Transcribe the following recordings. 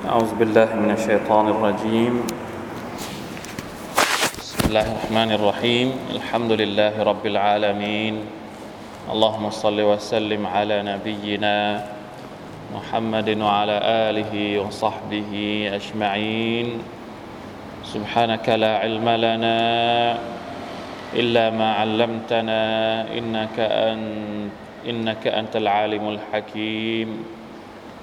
أعوذ بالله من الشيطان الرجيم. بسم الله الرحمن الرحيم. الحمد لله رب العالمين. اللهم صل وسلم على نبينا محمد وعلى آله وصحبه أجمعين. سبحانك لا علم لنا إلا ما علمتنا إنك أنت إنك أنت العالم الحكيم.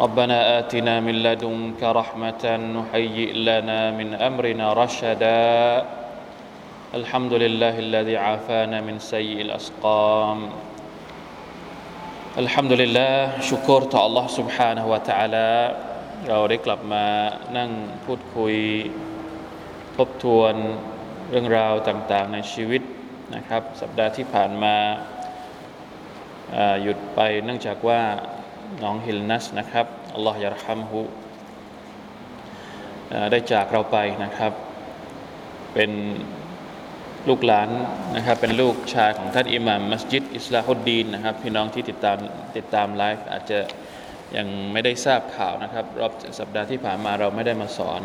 ربنا آتنا من لدنك رحمة نهيئ لنا من أمرنا رشدا الحمد لله الذي عافانا من سيء الأسقام الحمد لله ชุกรต่อ Allah سبحانه และ تعالى เราได้กลับมานั่งพูดคุย ทบทวนเรื่องราวต่างๆในชีวิตนะครับ สัปดาห์ที่ผ่านมาหยุดไปเนื่องจากว่า น้องฮิลนัสนะครับالله يرحمهได้จากเราไปนะครับ เป็นลูกหลานนะครับ เป็นลูกชายของท่านอิหม่ามมัสยิดอิสลาฮุดดีนนะครับ พี่น้องที่ติดตามติดตามไลฟ์อาจจะยังไม่ได้ทราบข่าวนะครับ รอบสัปดาห์ที่ผ่านมาเราไม่ได้มาสอน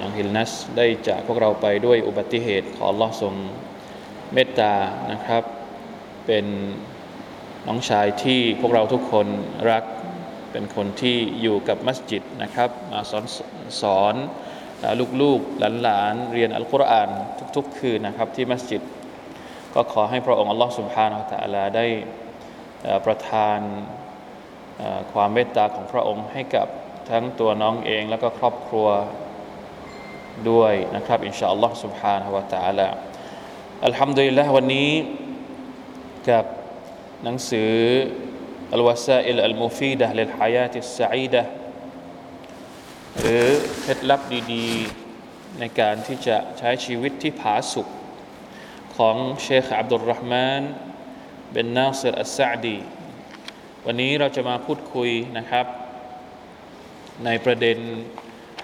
น้องฮิลนัสได้จากพวกเราไปด้วยอุบัติเหตุขออัลลอฮฺทรงเมตตานะครับ เป็น น้องชายที่พวกเราทุกคนรักเป็นคนที่อยู่กับมัสยิดนะครับ มาสอนสอนลูกๆหลานๆเรียนอัลกุรอานทุกๆ คืนนะครับที่มัสยิด ก็ขอให้พระองค์อัลลอฮฺสุบฮานาอัลลอฮได้ประทานความเมตตาของพระองค์ให้กับทั้งตัวน้องเองแล้วก็ครอบครัวด้วยนะครับ إن شاء الله سبحان الله الحمد للهวันนี้กับ หนังสือالوسائل المفيدة للحياة السعيدةหรือเคล็ดลับดีๆ ในการที่จะใช้ชีวิตที่ผาสุกของเชคอับดุลรห์มานเบนนาซิรอัสซาดี วันนี้เราจะมาพูดคุยนะครับ ในประเด็น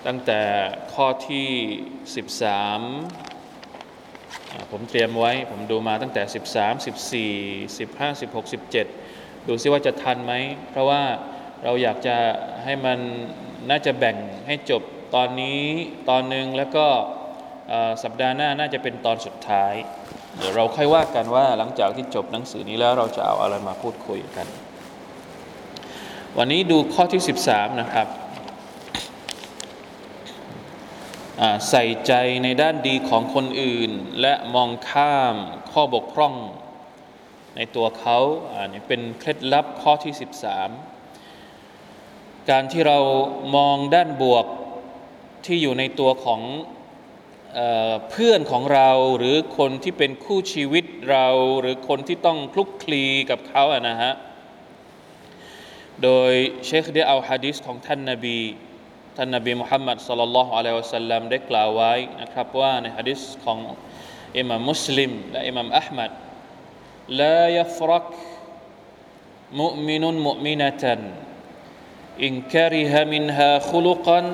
ตั้งแต่ข้อที่ 13 ผมเตรียมไว้ผมดูมาตั้งแต่ 13 14 15 16 17 ดูซิว่าจะทันไหม เพราะว่าเราอยากจะให้มันน่าจะแบ่งให้จบตอนนี้ตอนหนึ่งแล้วก็สัปดาห์หน้าน่าจะเป็นตอนสุดท้าย เดี๋ยวเราค่อยว่ากันว่าหลังจากที่จบหนังสือนี้แล้วเราจะเอาอะไรมาพูดคุยกัน วันนี้ดูข้อที่ 13 นะครับ ใส่ใจในด้านดีของคนอื่น และมองข้ามข้อบกพร่อง ในตัวเขาอันนี้เป็นเคล็ดลับข้อที่ 13 การที่เรามองด้านบวกที่อยู่ในตัวของเอเพื่อนของเราหรือคนที่เป็นคู่ชีวิตเราหรือคนที่ต้องคลุกคลีกับเขาอะนะฮะ โดยเชคได้เอาฮะดิษของท่านนาบี ท่านนบีมุฮัมมัดสลลัลลอฮุอะลัยฮิวสัลลัมได้กล่าวไว้นะครับว่าในฮะดิษของอิมามมุสลิมและอิมามอัลมัดลายฟรักมุมินุนมุมินะตันอินคาริฮะมินฮาคุลุกัน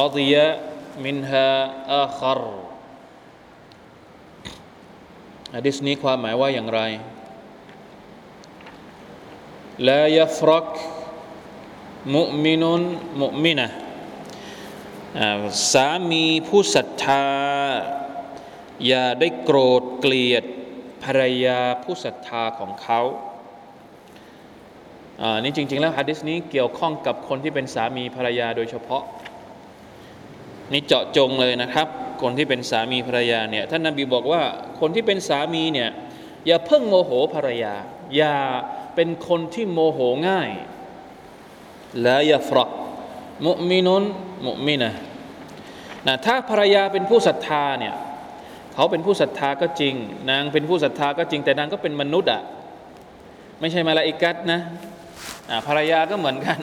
รดิยะมินฮาอาคารฮะดิษนี้ความหมายว่าอย่างไรลายฟรัก มุมินุนมุมินะสามีผู้ศรัทธา อย่าได้โกรธเกลียดภรรยาผู้ศรัทธาของเขาอันนี้จริง ๆ แล้วฮะดิษนี้เกี่ยวข้องกับคนที่เป็นสามีภรรยาโดยเฉพาะ นี่เจาะจงเลยนะครับ คนที่เป็นสามีภรรยาเนี่ยท่านนบีบอกว่าคนที่เป็นสามีเนี่ยอย่าเพิ่งโมโหภรรยา อย่าเป็นคนที่โมโหง่าย ละยาฟรักมุมินุนมุมินะนะถ้าภรรยาเป็นผู้ศรัทธาเนี่ยเขาเป็นผู้ศรัทธาก็จริง นางเป็นผู้ศรัทธาก็จริง แต่นางก็เป็นมนุษย์อะไม่ใช่มาลาอิกัตนะภรรยาก็เหมือนกัน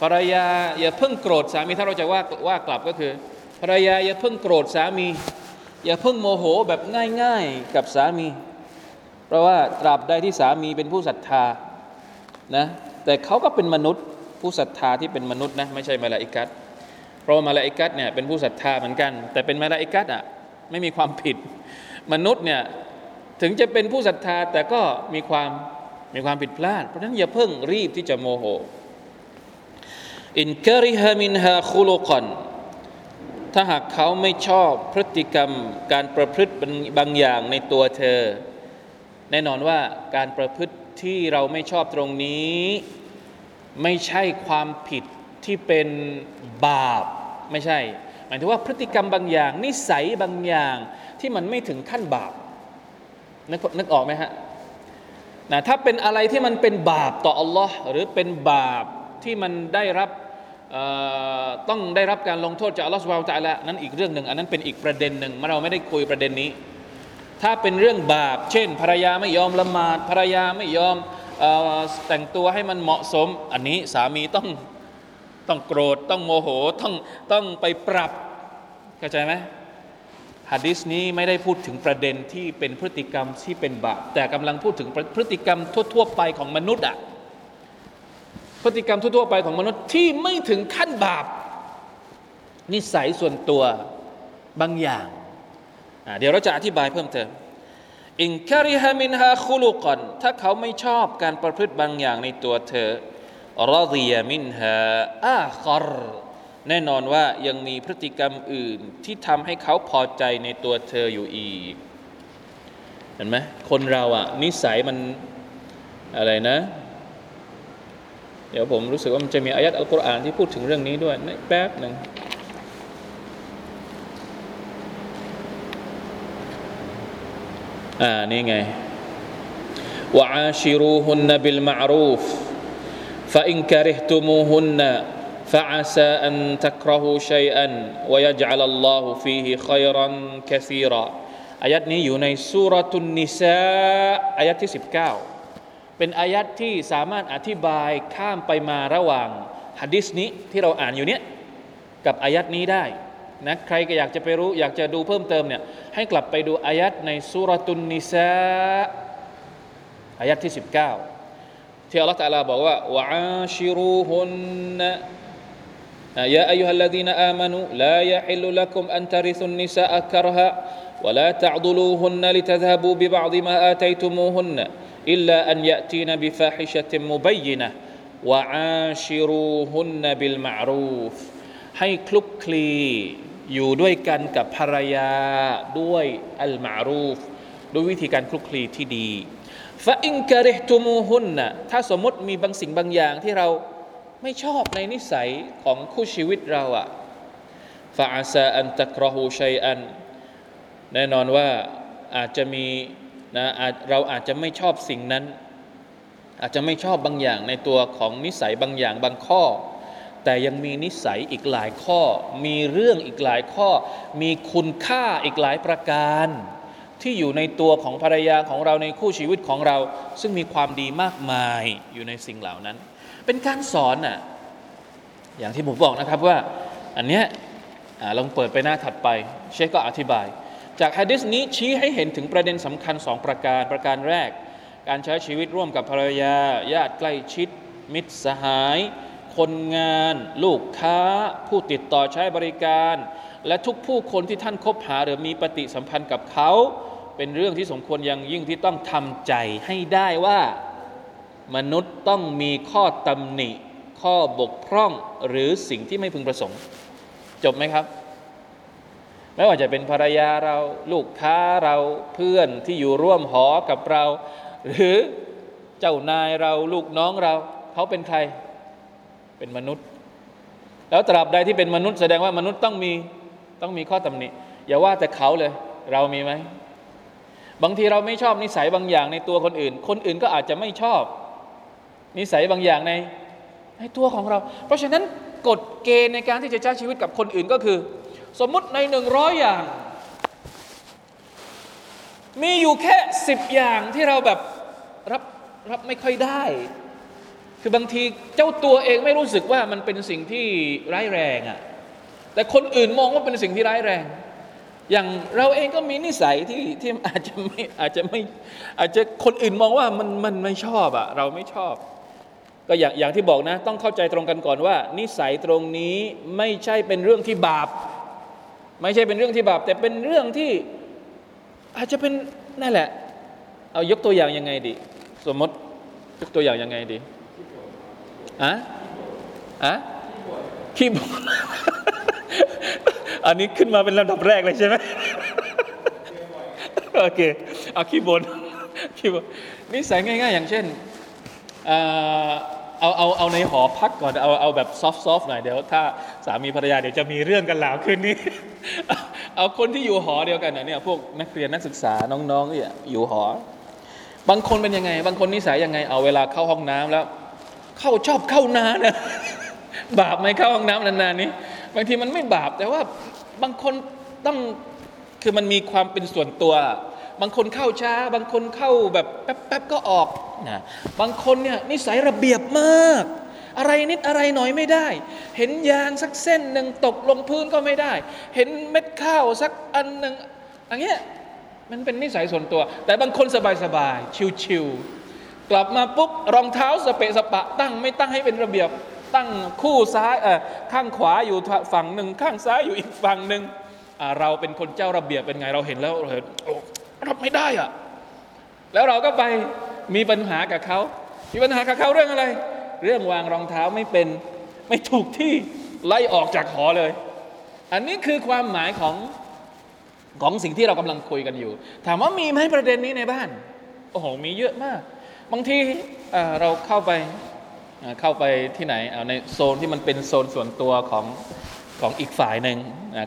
ภภรรยาอย่าเพิ่งโกรธสามีถ้าเราจะว่าว่ากลับก็คือ ภรรยาอย่าเพิ่งโกรธสามี อย่าเพิ่งโมโหแบบง่ายๆกับสามี เพราะว่าตราบใดที่สามีเป็นผู้ศรัทธานะแต่เขาก็เป็นมนุษย์ ผู้ศรัทธาที่เป็นมนุษย์นะไม่ใช่มาลาอิกัตเพราะมาลาอิกัตเนี่ยเป็นผู้ศรัทธาเหมือนกัน แต่เป็นมาลาอิกัตอะไม่มีความผิด มนุษย์เนี่ยถึงจะเป็นผู้ศรัทธาแต่ก็มีความมีความผิดพลาด เพราะฉะนั้นอย่าเพิ่งรีบที่จะโมโหอินกริฮามินฮาคุลุกันถ้าหากเขาไม่ชอบพฤติกรรมการประพฤติบางอย่างในตัวเธอ แน่นอนว่าการประพฤติที่เราไม่ชอบตรงนี้ ไม่ใช่ความผิดที่เป็นบาปไม่ใช่ หมายถึงว่าพฤติกรรมบางอย่าง นิสัยบางอย่างที่มันไม่ถึงขั้นบาปนึกนึกออกไหมฮะนะถ้าเป็นอะไรที่มันเป็นบาปต่ออัลลอฮ์หรือเป็นบาปที่มันได้รับต้องได้รับการลงโทษจากอัลลอฮฺสุบไบร์ตะละนั้นอีกเรื่องหนึ่งอันนั้นเป็นอีกประเด็นหนึ่งเราไม่ได้คุยประเด็นนี้ ถ้าเป็นเรื่องบาป เช่น ภรรยาไม่ยอมละหมาดภรรยาไม่ยอม แต่งตัวให้มันเหมาะสม อันนี้สามีต้องต้องโกรธต้องโมโหต้องต้องไปปรับเข้าใจไหมฮะดิษนี้ไม่ได้พูดถึงประเด็นที่เป็นพฤติกรรมที่เป็นบาปแต่กำลังพูดถึงพฤติกรรมทั่วๆไปของมนุษย์อะพฤติกรรมทั่วๆไปของมนุษย์ที่ไม่ถึงขั้นบาป นิสัยส่วนตัวบางอย่าง เดี๋ยวเราจะอธิบายเพิ่มเติม อินคาริฮามินฮาคุลุกันถ้าเขาไม่ชอบการประพฤติบางอย่างในตัวเธอรอดียมินฮาอาคอรแน่นอนว่ายังมีพฤติกรรมอื่นที่ทำให้เขาพอใจในตัวเธออยู่อีก เห็นไหมคนเราอะนิสัยมันอะไรนะ เดี๋ยวผมรู้สึกว่ามันจะมีอายัดอัลกุรอานที่พูดถึงเรื่องนี้ด้วยแป๊บหนึ่ง อ่านี่ไง وعاشروهن بالمعروف فإن كرهتموهن فعسى أن تكرهوا شيئا ويجعل الله فيه خيرا كثيرا อายัดนี้อยู่ในสุรตุนนิสาอายัดที่19เป็นอายัดที่สามารถอธิบายข้ามไปมาระหว่างฮะดิษนี้ที่เราอ่านอยู่เนี้ยกับอายัดนี้ได้ นะใครก็อยากจะไปรู้อยากจะดูเพิ่มเติมเนี่ยให้กลับไปดูอายัดในสุรตุนนิสาอายัดที่ 19 ที่อัลลอฮฺตะลาบอกว่าวะอาชิรูฮุนนะ يا أيها الذين آمنوا لا يحل لكم أن ترثوا النساء كرها ولا تعضلوهن لتذهبوا ببعض ما آتيتموهن إلا أن يأتين بفاحشة مبينة وعاشروهن بالمعروف ให้คลุกคลี อยู่ด้วยกันกับภรรยาด้วยอัลมารูฟด้วยวิธีการคลุกคลีที่ดีฟาอินกะเรตุมูฮุนนะถ้าสมมติมีบางสิ่งบางอย่างที่เราไม่ชอบในนิสัยของคู่ชีวิตเราอะฟาอาซาอันตะกรหูชัยอัน แน่นอนว่าอาจจะมีนะเราอาจจะไม่ชอบสิ่งนั้น อาจจะไม่ชอบบางอย่างในตัวของนิสัยบางอย่างบางข้อ แต่ยังมีนิสัยอีกหลายข้อ มีเรื่องอีกหลายข้อ มีคุณค่าอีกหลายประการ ที่อยู่ในตัวของภรรยาของเราในคู่ชีวิตของเรา ซึ่งมีความดีมากมายอยู่ในสิ่งเหล่านั้น เป็นการสอนน่ะอย่างที่ผมบอกนะครับว่า อันเนี้ยลองเปิดไปหน้าถัดไป เชคก็อธิบาย จากฮะดิษนี้ชี้ให้เห็นถึงประเด็นสำคัญสองประการประการแรก การใช้ชีวิตร่วมกับภรรยาญาติใกล้ชิด มิตรสหาย คนงาน ลูกค้า ผู้ติดต่อใช้บริการ และทุกผู้คนที่ท่านคบหาหรือมีปฏิสัมพันธ์กับเขา เป็นเรื่องที่สมควรอย่างยิ่งที่ต้องทำใจให้ได้ว่า มนุษย์ต้องมีข้อตำหนิ ข้อบกพร่องหรือสิ่งที่ไม่พึงประสงค์ จบไหมครับ ไม่ว่าจะเป็นภรรยาเราลูกค้าเราเพื่อนที่อยู่ร่วมหอกับเรา หรือเจ้านายเราลูกน้องเรา เขาเป็นใคร เป็นมนุษย์ แล้วตราบใดที่เป็นมนุษย์แสดงว่ามนุษย์ต้องมีต้องมีข้อตำหนิ อย่าว่าแต่เขาเลย เรามีไหมบางทีเราไม่ชอบนิสัยบางอย่างในตัวคนอื่น คนอื่นก็อาจจะไม่ชอบ นิสัยบางอย่างในในตัวของเรา เพราะฉะนั้นกฎเกณฑ์ในการที่จะใช้ชีวิตกับคนอื่นก็คือ สมมุติในหนึ่งร้อยอย่าง มีอยู่แค่สิบอย่างที่เราแบบรับรับไม่ค่อยได้ คือบางทีเจ้าตัวเองไม่รู้สึกว่ามันเป็นสิ่งที่ร้ายแรงอะ่ะแต่คนอื่นมองว่าเป็นสิ่งที่ร้ายแรง อย่างเราเองก็มีนิสัยที่ที่อาจจะไม่อาจจะไม่อาจจะคนอื่นมองว่ามันมันไม่ชอบอะ่ะเราไม่ชอบ ก็อย่างอย่างที่บอกนะ ต้องเข้าใจตรงกันก่อนว่า นิสัยตรงนี้ไม่ใช่เป็นเรื่องที่บาป ไม่ใช่เป็นเรื่องที่บาป แต่เป็นเรื่องที่อาจจะเป็นนั่นแหละ เอายกตัวอย่างยังไงดี สมมติยกตัวอย่างยังไงดี อะอะขี้บ่นอันนี้ขึ้นมาเป็นลำดับแรกเลยใช่ไหมโอเคเอาขี้บนขี้บนนิสัยง่าย ๆ อย่างเช่นเอาเอาเอาในหอพักก่อนเอาเอาแบบซอฟต์ๆหน่อยเดี๋ยวถ้าสามีภรรยาเดี๋ยวจะมีเรื่องกันแล้วคืนนี้เอาคนที่อยู่หอเดียวกันเนี่ยพวกนักเรียนนักศึกษาน้องๆเนี่ยอยู่หอ บางคนเป็นยังไง บางคนนิสัยยังไง เอาเวลาเข้าห้องน้ำแล้ว เข้าชอบเข้านานนะบาปไหมเข้าห้องน้ำนานๆนี้บางทีมันไม่บาป แต่ว่าบางคนต้องคือมันมีความเป็นส่วนตัว บางคนเข้าช้า บางคนเข้าแบบแป๊บๆก็ออกนะบางคนเนี่ยนิสัยระเบียบมาก อะไรนิดอะไรหน่อยไม่ได้ เห็นยางสักเส้นหนึ่งตกลงพื้นก็ไม่ได้ เห็นเม็ดข้าวสักอันหนึ่งอย่างเงี้ยมันเป็นนิสัยส่วนตัว แต่บางคนสบายๆชิวๆ กลับมาปุ๊บรองเท้าสเปะสปะ ตั้งไม่ตั้งให้เป็นระเบียบ ตั้งคู่ซ้ายเออข้างขวาอยู่ฝั่งหนึ่งข้างซ้ายอยู่อีกฝั่งหนึ่งเราเป็นคนเจ้าระเบียบเป็นไงเราเห็นแล้วเราเห็นโอ้รับไม่ได้อะแล้วเราก็ไปมีปัญหากับเขา มีปัญหากับเขาเรื่องอะไร เรื่องวางรองเท้าไม่เป็นไม่ถูกที่ไล่ออกจากหอเลย อันนี้คือความหมายของของสิ่งที่เรากำลังคุยกันอยู่ ถามว่ามีไหมประเด็นนี้ในบ้าน โอ้โห มีเยอะมาก บางทีเราเข้าไปเข้าไปที่ไหนเอาในโซนที่มันเป็นโซนส่วนตัวของของอีกฝ่ายหนึ่ง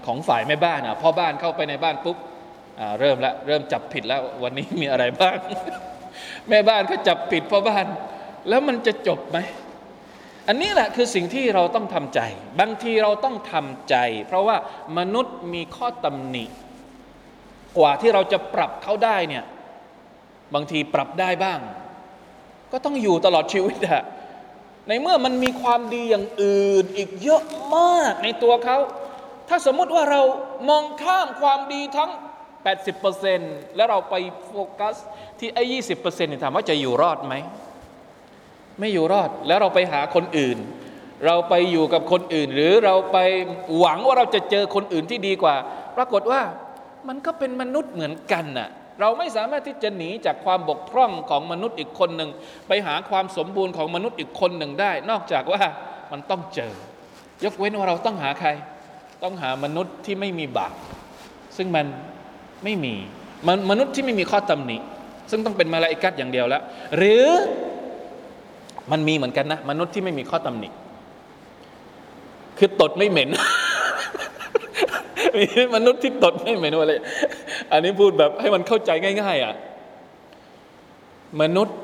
ของฝ่ายแม่บ้านอะพ่อบ้านเข้าไปในบ้านปุ๊บเริ่มละเริ่มจับผิดแล้ววันนี้มีอะไรบ้าง แม่บ้านก็จับผิดพ่อบ้าน แล้วมันจะจบไหมอันนี้แหละคือสิ่งที่เราต้องทำใจ บางทีเราต้องทำใจ เพราะว่ามนุษย์มีข้อตำหนิ กว่าที่เราจะปรับเขาได้เนี่ยบางทีปรับได้บ้าง ก็ต้องอยู่ตลอดชีวิตอะในเมื่อมันมีความดีอย่างอื่นอีกเยอะมากในตัวเขา ถ้าสมมุติว่าเรามองข้ามความดีทั้ง 80%แล้วเราไปโฟกัสที่ไอ้ยี่สิบเปอร์เซ็นต์ถามว่าจะอยู่รอดไหม ไม่อยู่รอดแล้วเราไปหาคนอื่น เราไปอยู่กับคนอื่น หรือเราไปหวังว่าเราจะเจอคนอื่นที่ดีกว่า ปรากฏว่ามันก็เป็นมนุษย์เหมือนกันน่ะ เราไม่สามารถที่จะหนีจากความบกพร่องของมนุษย์อีกคนหนึ่ง ไปหาความสมบูรณ์ของมนุษย์อีกคนหนึ่งได้ นอกจากว่ามันต้องเจอ ยกเว้นว่าเราต้องหาใคร ต้องหามนุษย์ที่ไม่มีบาปซึ่งมันไม่มีมนมนุษย์ที่ไม่มีข้อตำหนิ ซึ่งต้องเป็นมาลาอิกัดอย่างเดียวแล้ว หรือมันมีเหมือนกันนะ มนุษย์ที่ไม่มีข้อตำหนิ คือตดไม่เหม็น มีมนุษย์ที่ตดไม่เหม็นอะไรอันนี้พูดแบบให้มันเข้าใจง่าย ๆ อะ มนุษย์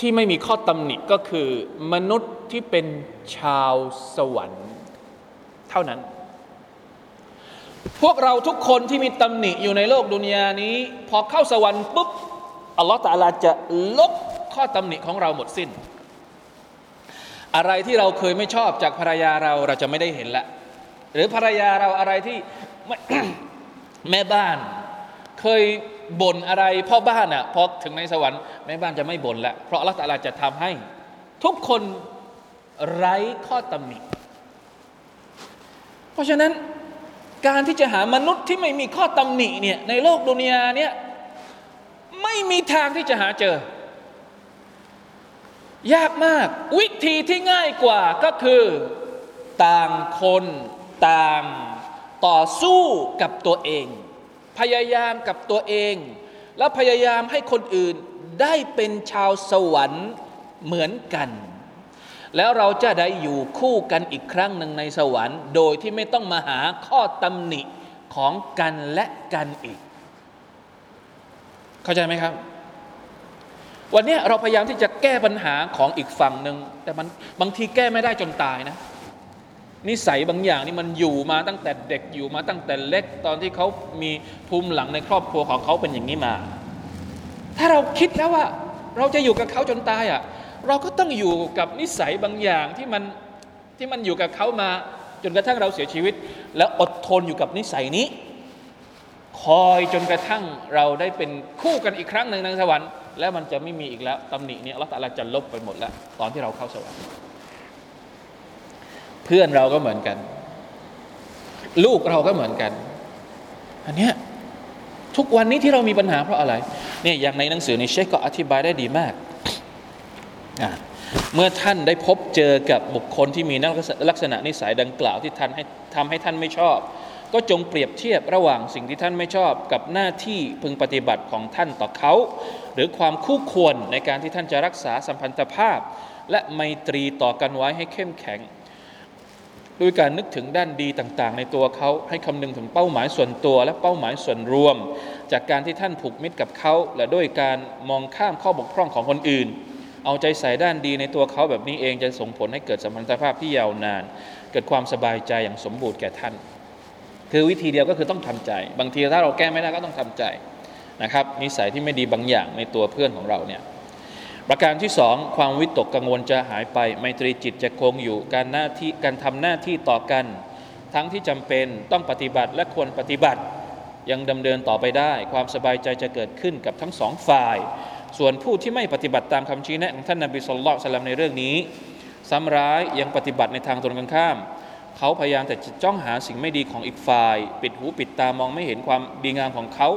ที่ไม่มีข้อตำหนิก็คือ มนุษย์ที่เป็นชาวสวรรค์ เท่านั้น พวกเราทุกคนที่มีตำหนิอยู่ในโลกดุนยานี้ พอเข้าสวรรค์ปุ๊บอัลลอฮฺตาลาจะลบข้อตำหนิของเราหมดสิ้น อะไรที่เราเคยไม่ชอบจากภรรยาเราเราจะไม่ได้เห็นละ หรือภรรยาเราอะไรที่ แม่บ้าน เคยบ่นอะไรพ่อบ้านอะพอถึงในสวรรค์แม่บ้านจะไม่บ่นละเพราะอัลตาลาจะทำให้ ทุกคนไร้ข้อตำหนิ เพราะฉะนั้นการที่จะหามนุษย์ที่ไม่มีข้อตำหนิเนี่ยในโลกดุนยาเนี่ยไม่มีทางที่จะหาเจอ ยากมากวิธีที่ง่ายกว่าก็คือ ต่างคนต่าง ต่อสู้กับตัวเอง พยายามกับตัวเอง แล้วพยายามให้คนอื่นได้เป็นชาวสวรรค์เหมือนกัน แล้วเราจะได้อยู่คู่กันอีกครั้งหนึ่งในสวรรค์ โดยที่ไม่ต้องมาหาข้อตำหนิของกันและกันอีก เข้าใจไหมครับ วันนี้เราพยายามที่จะแก้ปัญหาของอีกฝั่งหนึ่งแต่มันบางทีแก้ไม่ได้จนตายนะ นิสัยบางอย่างนี่มันอยู่มาตั้งแต่เด็กอยู่มาตั้งแต่เล็กตอนที่เขามีภูมิหลังในครอบครัวของเขาเป็นอย่างนี้มา ถ้าเราคิดแล้วว่าเราจะอยู่กับเขาจนตายอะเราก็ต้องอยู่กับนิสัยบางอย่างที่มันที่มันอยู่กับเขามาจนกระทั่งเราเสียชีวิต แล้วอดทนอยู่กับนิสัยนี้ คอยจนกระทั่งเราได้เป็นคู่กันอีกครั้งหนึ่งในสวรรค์แล้วมันจะไม่มีอีกแล้วตำหนิเนี้อัลลอฮฺตะอาลาจะลบไปหมดแล้ว ตอนที่เราเข้าสวรรค์ เพื่อนเราก็เหมือนกัน ลูกเราก็เหมือนกัน อันเนี้ยทุกวันนี้ที่เรามีปัญหาเพราะอะไรเนี่ยอย่างในหนังสือในเชคก็อธิบายได้ดีมากเมื่อท่านได้พบเจอกับบุคคลที่มีลักษณะนิสัยดังกล่าวที่ท่านให้ทำให้ท่านไม่ชอบ ก็จงเปรียบเทียบระหว่างสิ่งที่ท่านไม่ชอบกับหน้าที่พึงปฏิบัติของท่านต่อเขา หรือความคู่ควรในการที่ท่านจะรักษาสัมพันธภาพ และไมตรีต่อกันไว้ให้เข้มแข็ง ด้วยการนึกถึงด้านดีต่างๆ ในตัวเขาให้คำนึงถึงเป้าหมายส่วนตัวและเป้าหมายส่วนรวม จากการที่ท่านผูกมิตรกับเขาและด้วยการมองข้ามข้อบกพร่องของคนอื่น เอาใจใส่ด้านดีในตัวเขาแบบนี้เองจะส่งผลให้เกิดสัมพันธภาพที่ยาวนาน เกิดความสบายใจอย่างสมบูรณ์แก่ท่าน คือวิธีเดียวก็คือต้องทำใจ บางทีถ้าเราแก้ไม่ได้ก็ต้องทำใจนะครับนิสัยที่ไม่ดีบางอย่างในตัวเพื่อนของเราเนี่ย ประการที่สองความวิตกกังวลจะหายไป ไมตรีจิตจะคงอยู่การหน้าที่การทำหน้าที่ต่อกัน ทั้งที่จำเป็นต้องปฏิบัติและควรปฏิบัติ ยังดำเนินต่อไปได้ ความสบายใจจะเกิดขึ้นกับทั้งสองฝ่าย ส่วนผู้ที่ไม่ปฏิบัติตามคำชี้แนะของท่านนบีสุลต่านในเรื่องนี้ซ้ำร้ายยังปฏิบัติในทางตรงกันข้าม เขาพยายามแต่จะจ้องหาสิ่งไม่ดีของอีกฝ่าย ปิดหูปิดตามองไม่เห็นความดีงามของเขา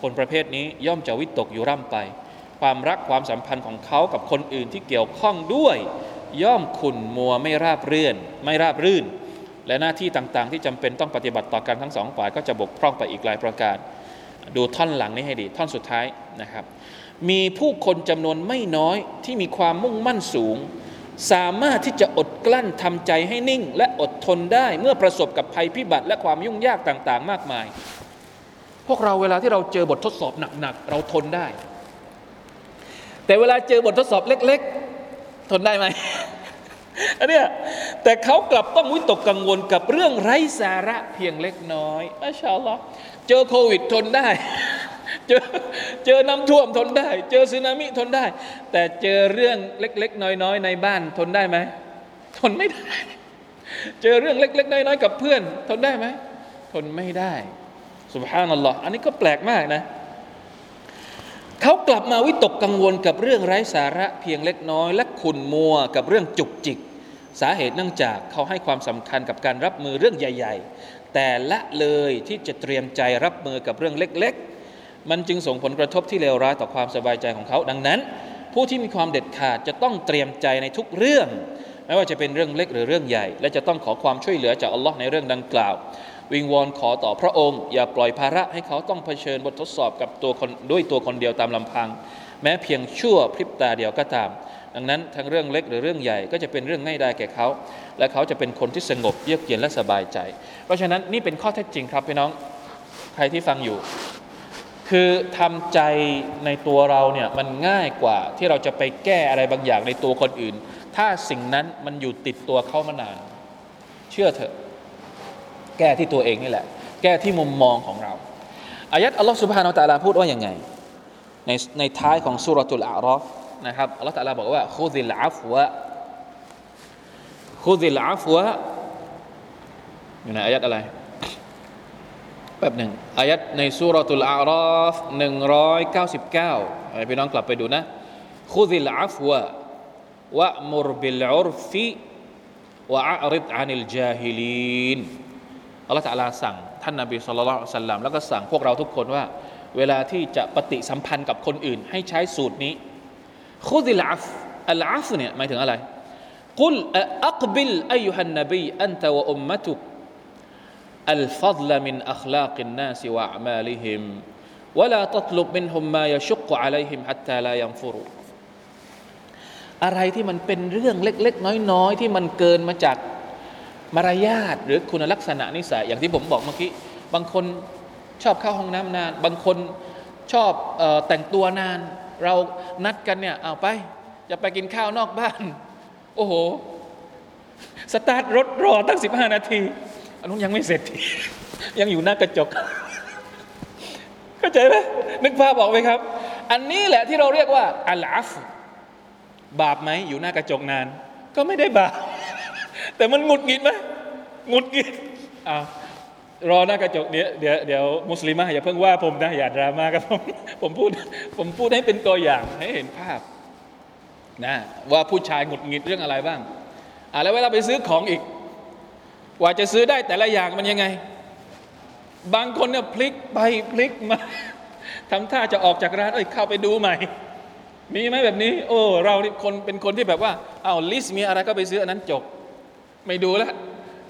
คนประเภทนี้ย่อมจะวิตกอยู่ร่ำไป ความรักความสัมพันธ์ของเขากับคนอื่นที่เกี่ยวข้องด้วย ย่อมขุ่นมัวไม่ราบเรื่อนไม่ราบรื่น และหน้าที่ต่างๆ ที่จำเป็นต้องปฏิบัติต่อกันทั้งสองฝ่ายก็จะบกพร่องไปอีกหลายประการ ดูท่อนหลังนี้ให้ดี ท่อนสุดท้ายนะครับ มีผู้คนจำนวนไม่น้อยที่มีความมุ่งมั่นสูง สามารถที่จะอดกลั้นทำใจให้นิ่ง และอดทนได้เมื่อประสบกับภัยพิบัติ และความยุ่งยากต่างๆ มากมาย พวกเราเวลาที่เราเจอบททดสอบหนักๆเราทนได้ แต่เวลาเจอบททดสอบเล็ก ๆ ทนได้ไหมอันเนี้ยแต่เขากลับต้องวิตกกังวลกับเรื่องไร้สาระเพียงเล็กน้อยอัชาลลอฮ์เจอโควิดทนได้ เจอเจอน้ำท่วมทนได้ เจอสึนามิทนได้ แต่เจอเรื่องเล็ก ๆ น้อย ๆ ในบ้านทนได้ไหมทนไม่ได้ เจอเรื่องเล็ก ๆ น้อย ๆ กับเพื่อน ทนได้ไหมทนไม่ได้สุบฮานัลลอฮ์อันนี้ก็แปลกมากนะ เขากลับมาวิตกกังวลกับเรื่องไร้สาระเพียงเล็กน้อย และขุนมัวกับเรื่องจุกจิก สาเหตุเนื่องจากเขาให้ความสำคัญกับการรับมือเรื่องใหญ่ ๆ แต่ละเลยที่จะเตรียมใจรับมือกับเรื่องเล็กๆ มันจึงส่งผลกระทบที่เลวร้ายต่อความสบายใจของเขา ดังนั้น ผู้ที่มีความเด็ดขาดจะต้องเตรียมใจในทุกเรื่อง ไม่ว่าจะเป็นเรื่องเล็กหรือเรื่องใหญ่ และจะต้องขอความช่วยเหลือจากอัลลอฮ์ในเรื่องดังกล่าว วิงวอนขอต่อพระองค์ อย่าปล่อยภาระให้เขาต้องเผชิญบททดสอบกับตัวคนด้วยตัวคนเดียวตามลำพัง แม้เพียงชั่วพริบตาเดียวก็ตาม ดังนั้นทั้งเรื่องเล็กหรือเรื่องใหญ่ก็จะเป็นเรื่องง่ายได้แก่เขา และเขาจะเป็นคนที่สงบเยือกเย็นและสบายใจ เพราะฉะนั้นนี่เป็นข้อเท็จจริงครับพี่น้องใครที่ฟังอยู่ คือทำใจในตัวเราเนี่ยมันง่ายกว่าที่เราจะไปแก้อะไรบางอย่างในตัวคนอื่น ถ้าสิ่งนั้นมันอยู่ติดตัวเขามานาน เชื่อเถอะ แก้ที่ตัวเองนี่แหละ แก้ที่มุมมองของเราอายัดอัลลอฮฺสุบฮานาอัลตะลาพูดว่าอย่างไง ในในท้ายของสุรทูลอาราฟนะครับอัลลอฮฺตะลาบอกว่าคุซิลอัฟวะخذ العفوอยู่ในอายัดอะไรแป๊บหนึ่งอายัดในسورة الأعرافหนึ่งร้อยเก้าสิบเก้าพี่น้องกลับไปดูนะخذ العفو وأمر بالعرف وأعرض عن الجاهلين อัลลอฮฺตะลาสั่งท่านนาบีสุลต่านสัลลัมแล้วก็สั่งพวกเราทุกคนว่า เวลาที่จะปฏิสัมพันธ์กับคนอื่น ให้ใช้สูตรนี้คุดิลอัฟอัลอัฟเนี่ยหมายถึงอะไรกุลอักบิลอายุฮันนบีอันตะวะอุมมะตุก الفضل من أخلاق الناس وأعمالهم ولا تطلب منهم ما يشق عليهم حتى لا ينفروا อะไรที่มันเป็นเรื่องเล็ก ๆ น้อย ๆ ที่มันเกินมาจาก มารยาทหรือคุณลักษณะนิสัยอย่างที่ผมบอกเมื่อกี้บางคนชอบเข้าห้องน้ำนาน บางคนชอบออแต่งตัวนาน เรานัดกันเนี่ยเอาไปจะไปกินข้าวนอกบ้าน โอ้โห สตาร์ทรถรอตั้ง 15 นาทีอันนู้นยังไม่เสร็จ ยังอยู่หน้ากระจกเข้าใจไหมนึกภาพบอกไหมครับ อันนี้แหละที่เราเรียกว่าอัลอาฟบาปไหมอยู่หน้ากระจกนาน ก็ไม่ได้บาป แต่มันหงุดหงิดไหมหงุดหงิดอ้าวรอหน้ากระจกเดี๋ยวเดี๋ยวเดี๋ยวมุสลิมะอย่าเพิ่งว่าผมนะอย่าดราม่ากับผมผมพูดผมพูดให้เป็นตัวอย่างให้เห็นภาพนะว่าผู้ชายหงุดหงิดเรื่องอะไรบ้างอ่าแล้วเวลาไปซื้อของอีก กว่าจะซื้อได้แต่ละอย่างมันยังไง บางคนเนี่ยพลิกไปพลิกมาทำท่าจะออกจากร้านเอ้ยเข้าไปดูใหม่ มีไหมแบบนี้ โอ้เรานี่คนเป็นคนที่แบบว่าเอาลิสต์มีอะไรก็ไปซื้ออันนั้นจบ ไม่ดูแล้ว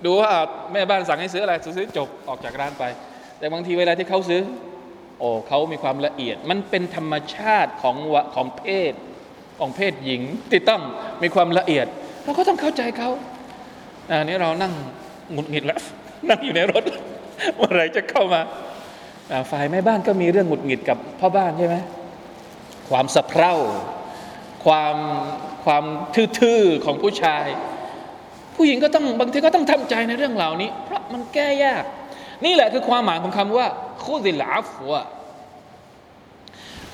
ดูว่าแม่บ้านสั่งให้ซื้ออะไรซื้อจบออกจากร้านไป แต่บางทีเวลาที่เขาซื้อ โอ้เขามีความละเอียด มันเป็นธรรมชาติของวะของเพศ ของเพศหญิงที่ต้องมีความละเอียด เราก็ต้องเข้าใจเขาอันนี้เรานั่งหงุดหงิดแล้วนั่งอยู่ในรถเมื่อไรจะเข้ามาอ่าฝ่ายแม่บ้านก็มีเรื่องหงุดหงิดกับพ่อบ้านใช่ไหมความสะเพร่าความความทื่อๆของผู้ชาย ผู้หญิงก็ต้องบางทีก็ต้องทำใจในเรื่องเหล่านี้ เพราะมันแก้ยาก นี่แหละคือความหมายของคำว่าคูดิลอาฟัว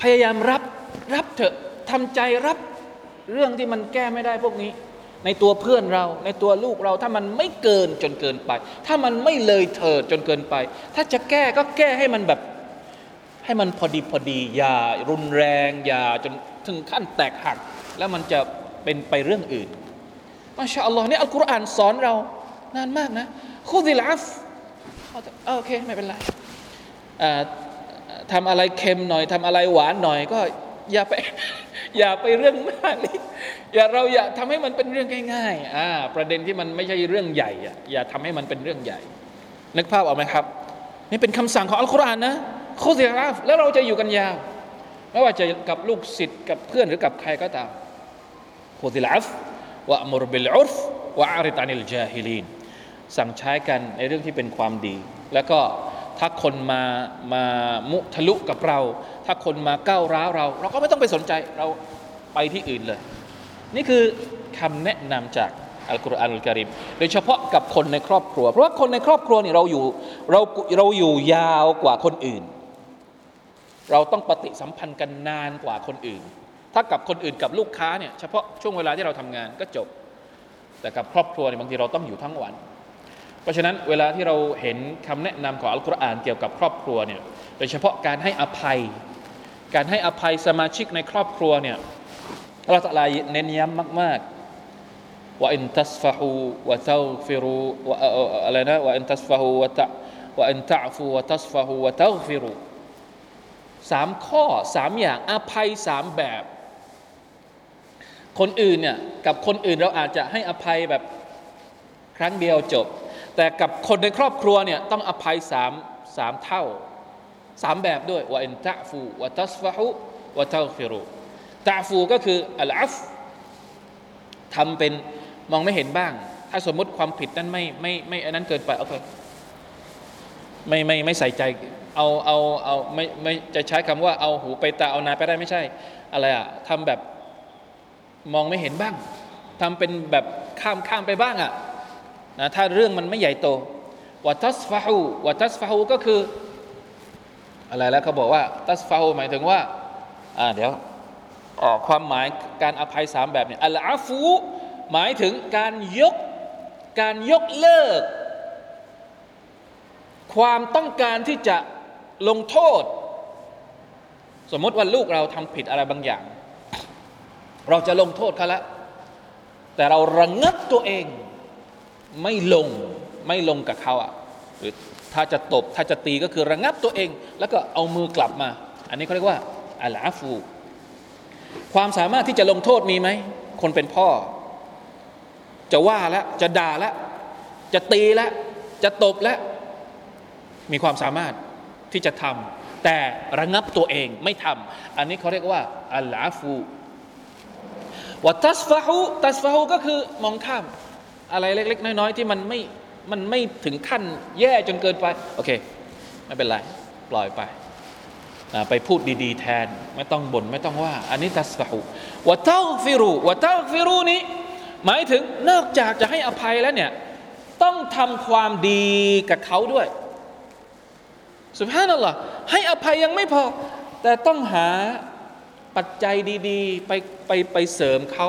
พยายามรับรับเถอะทำใจรับเรื่องที่มันแก้ไม่ได้พวกนี้ ในตัวเพื่อนเรา ในตัวลูกเราถ้ามันไม่เกินจนเกินไป ถ้ามันไม่เลยเถิดจนเกินไป ถ้าจะแก้ก็แก้ให้มันแบบ ให้มันพอดีพอดีอย่ารุนแรงอย่าจนถึงขั้นแตกหัก แล้วมันจะเป็นไปเรื่องอื่น มาชาอัลลอฮ์นี่อัลกุรอานสอนเรานานมากนะคุดิลอัฟโอเคไม่เป็นไรทำอะไรเค็มหน่อยทำอะไรหวานหน่อยก็อย่าไปอย่าไปเรื่องมากนี่อย่าเราอย่าทำให้มันเป็นเรื่องง่ายๆอ่าประเด็นที่มันไม่ใช่เรื่องใหญ่อะอย่าทำให้มันเป็นเรื่องใหญ่นึกภาพออกไหมครับนี่เป็นคำสั่งของอัลกุรอานนะคุดิลอฟแล้วเราจะอยู่กันยาวไม่ว่าจะกับลูกศิษย์กับเพื่อนหรือกับใครก็ตามคุดิลอฟ วะมุรบิลอุรฟวะอาริตานิลจาฮิลีนสั่งใช้กันในเรื่องที่เป็นความดี แล้วก็ถ้าคนมามามุทะลุกับเรา ถ้าคนมาก้าวร้าวเรา เราก็ไม่ต้องไปสนใจเราไปที่อื่นเลย นี่คือคำแนะนำจากอัลกุรอานอัลกิริมโดยเฉพาะกับคนในครอบครัว เพราะว่าคนในครอบครัวนี่เราอยู่เราเราอยู่ยาวกว่าคนอื่น เราต้องปฏิสัมพันธ์กันนานกว่าคนอื่น ถ้ากับคนอื่นกับลูกค้าเนี่ยเฉพาะช่วงเวลาที่เราทำงานก็จบ แต่กับครอบครัวเนี่ยบางทีเราต้องอยู่ทั้งวัน เพราะฉะนั้นเวลาที่เราเห็นคำแนะนำของอัลกุรอานเกี่ยวกับครอบครัวเนี่ยโดยเฉพาะการให้อภัย การให้อภัยสมาชิกในครอบครัวเนี่ยเราตะลายเน้นย้ำมากๆว่าอินทัสฟะฮูวะตาฟิรูวะอะไรนะว่าอินทัสฟะฮูวะตะว่าอินตะฟูวะตัสฟะฮูวะตาฟิรูสามข้อสามอย่างอภัยสามแบบ คนอื่นเนี่ยกับคนอื่นเราอาจจะให้อภัยแบบครั้งเดียวจบ แต่กับคนในครอบครัวเนี่ยต้องอภัยสามสามเท่าสามแบบด้วยว่าอินตะฟูวะตัสฟะฮูวะตาฟิรูตะฟูก็คืออัลอัฟทำเป็นมองไม่เห็นบ้าง ถ้าสมมติความผิดนั้นไม่ไม่ไม่อันนั้นเกินไปโอเคไม่ไม่ไม่ใส่ใจเอาเอาเอาไม่ไม่จะใช้คำว่าเอาหูไปตาเอานาไปได้ไม่ใช่ อะไรอะทำแบบ มองไม่เห็นบ้างทำเป็นแบบข้ามข้ามไปบ้างอะนะถ้าเรื่องมันไม่ใหญ่โตวัตัสฟาหูวัตัสฟาหูก็คือ อะไรแล้วเขาบอกว่า ตัสฟาหูหมายถึงว่าอ่าเดี๋ยวออกความหมายการอภัยสามแบบเนี่ยอัลอาฟูหมายถึงการยกการยกเลิก ความต้องการที่จะลงโทษ สมมติว่าลูกเราทำผิดอะไรบางอย่าง เราจะลงโทษเขาแล้วแต่เราระงงับตัวเองไม่ลงไม่ลงกับเขาอะหรือถ้าจะตบถ้าจะตีก็คือระงงับตัวเอง แล้วก็เอามือกลับมา อันนี้เขาเรียกว่าอัลอาฟู ความสามารถที่จะลงโทษมีไหมคนเป็นพ่อ จะว่าแล้วจะด่าแล้วจะตีแล้วจะตบแล้วมีความสามารถที่จะทำแต่ระงับตัวเองไม่ทำอันนี้เขาเรียกว่าอัลอาฟู วัตัสฟาหูตัสฟาหูก็คือมองข้าม อะไรเล็ก ๆ น้อย ๆ ที่มันไม่มันไม่ถึงขั้นแย่จนเกินไปโอเค ไม่เป็นไร ปล่อยไปไปพูดดี ๆ แทนไม่ต้องบน่นไม่ต้องว่า อันนี้ตัสฟาหูวะเต้าฟิรูวะเต้าฟิรูนี้ หมายถึงนอกจากจะให้อภัยแล้วเนี่ยต้องทำความดีกับเขาด้วยสุภาพนั่นแหละให้อภัยยังไม่พอ แต่ต้องหา ปัจจัยดีๆ ไปไปไปเสริมเขา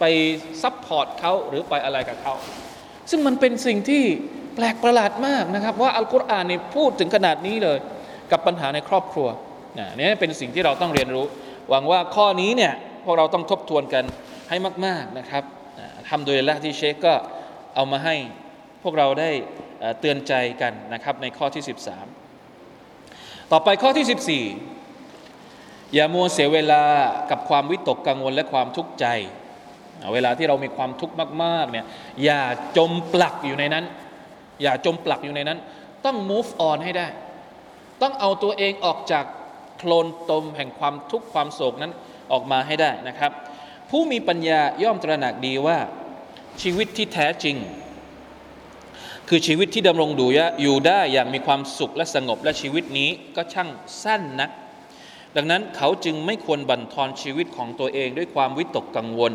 ไป support เขาหรือไปอะไรกับเขาซึ่งมันเป็นสิ่งที่แปลกประหลาดมากนะครับ ว่าอัลกุรอานนี่พูดถึงขนาดนี้เลย กับปัญหาในครอบครัวนะนี่เป็นสิ่งที่เราต้องเรียนรู้ หวังว่าข้อนี้เนี่ยพวกเราต้องทบทวนกันให้มาก ๆนะครับالحمد للهที่เชคก็เอามาให้พวกเราได้เตือนใจกันนะครับในข้อที่ 13 ต่อไปข้อที่ 14 อย่ามัวเสียเวลากับความวิตกกังวลและความทุกข์ใจ เวลาที่เรามีความทุกข์มาก ๆ เนี่ย อย่าจมปลักอยู่ในนั้น อย่าจมปลักอยู่ในนั้น ต้อง move on ให้ได้ ต้องเอาตัวเองออกจากโคลนตมแห่งความทุกข์ความโศกนั้นออกมาให้ได้นะครับ ผู้มีปัญญาย่อมตระหนักดีว่าชีวิตที่แท้จริง คือชีวิตที่ดำรงดูอยู่ได้อย่างมีความสุขและสงบและชีวิตนี้ก็ช่างสั้นนัก ดังนั้นเขาจึงไม่ควรบั่นทอนชีวิตของตัวเองด้วยความวิตกกังวล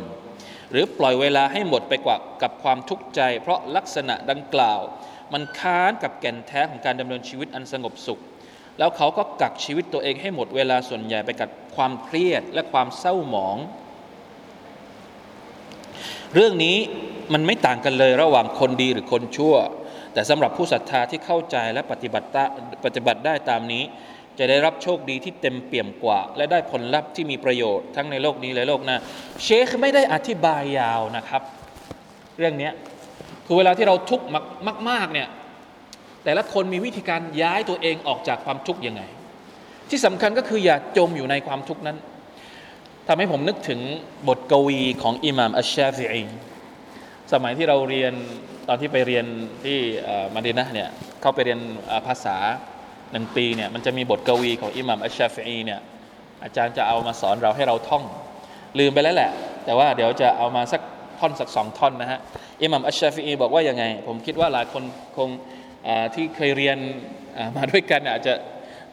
หรือปล่อยเวลาให้หมดไปกว่ากับความทุกข์ใจ เพราะลักษณะดังกล่าว มันค้านกับแก่นแท้ของการดำเนินชีวิตอันสงบสุข แล้วเขาก็กักชีวิตตัวเองให้หมดเวลาส่วนใหญ่ไปกับความเครียดและความเศร้าหมอง เรื่องนี้มันไม่ต่างกันเลยระหว่างคนดีหรือคนชั่ว แต่สำหรับผู้ศรัทธาที่เข้าใจและปฏิบัติปฏิบัติได้ตามนี้ จะได้รับโชคดีที่เต็มเปี่ยมกว่า และได้ผลลัพธ์ที่มีประโยชน์ทั้งในโลกนี้และโลกหน้าเชคไม่ได้อธิบายยาวนะครับ เรื่องนี้คือเวลาที่เราทุกข์มากๆเนี่ยแต่ละคนมีวิธีการย้ายตัวเองออกจากความทุกข์ยังไง ที่สำคัญก็คืออย่าจมอยู่ในความทุกข์นั้นทำให้ผมนึกถึงบทกวีของอิหม่ามอัชชาฟิอีสมัยที่เราเรียนตอนที่ไปเรียนที่มาดินะเนี่ยเข้าไปเรียนภาษา หนึ่งปีเนี่ยมันจะมีบทกวีของอิหม่ามอัชชาฟิอีเนี่ยอาจารย์จะเอามาสอนเราให้เราท่อง ลืมไปแล้วแหละ แต่ว่าเดี๋ยวจะเอามาสักท่อนสักสองท่อนนะฮะอิหม่ามอัชชาฟิอีบอกว่ายังไง ผมคิดว่าหลายคนคงที่เคยเรียนมาด้วยกันอาจจะ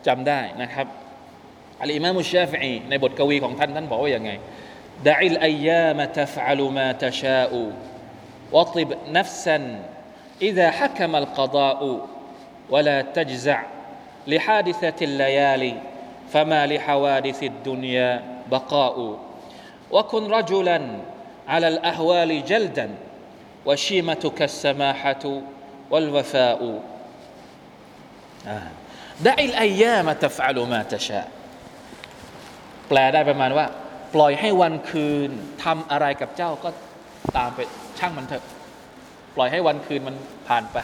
จำได้นะครับอัลอิมามุชชาฟิอีในบทกวีของท่านท่านบอกว่าอย่างไงดะอิลอายามะตฟอัลุมาตชาอู واطلب نفسا إذا حكم القضاء ولا تجزع لحادثة الليالي فما لحوادث الدنيا بقاء وكن رجلا على الأهوال جلدا وشيمتك السماحة والوفاء دع الأيام تفعل ما تشاء แปลได้ประมาณว่า ปล่อยให้วันคืนทำอะไรกับเจ้าก็ตามไปช่างมันเถอะ ปล่อยให้วันคืนมันผ่านไป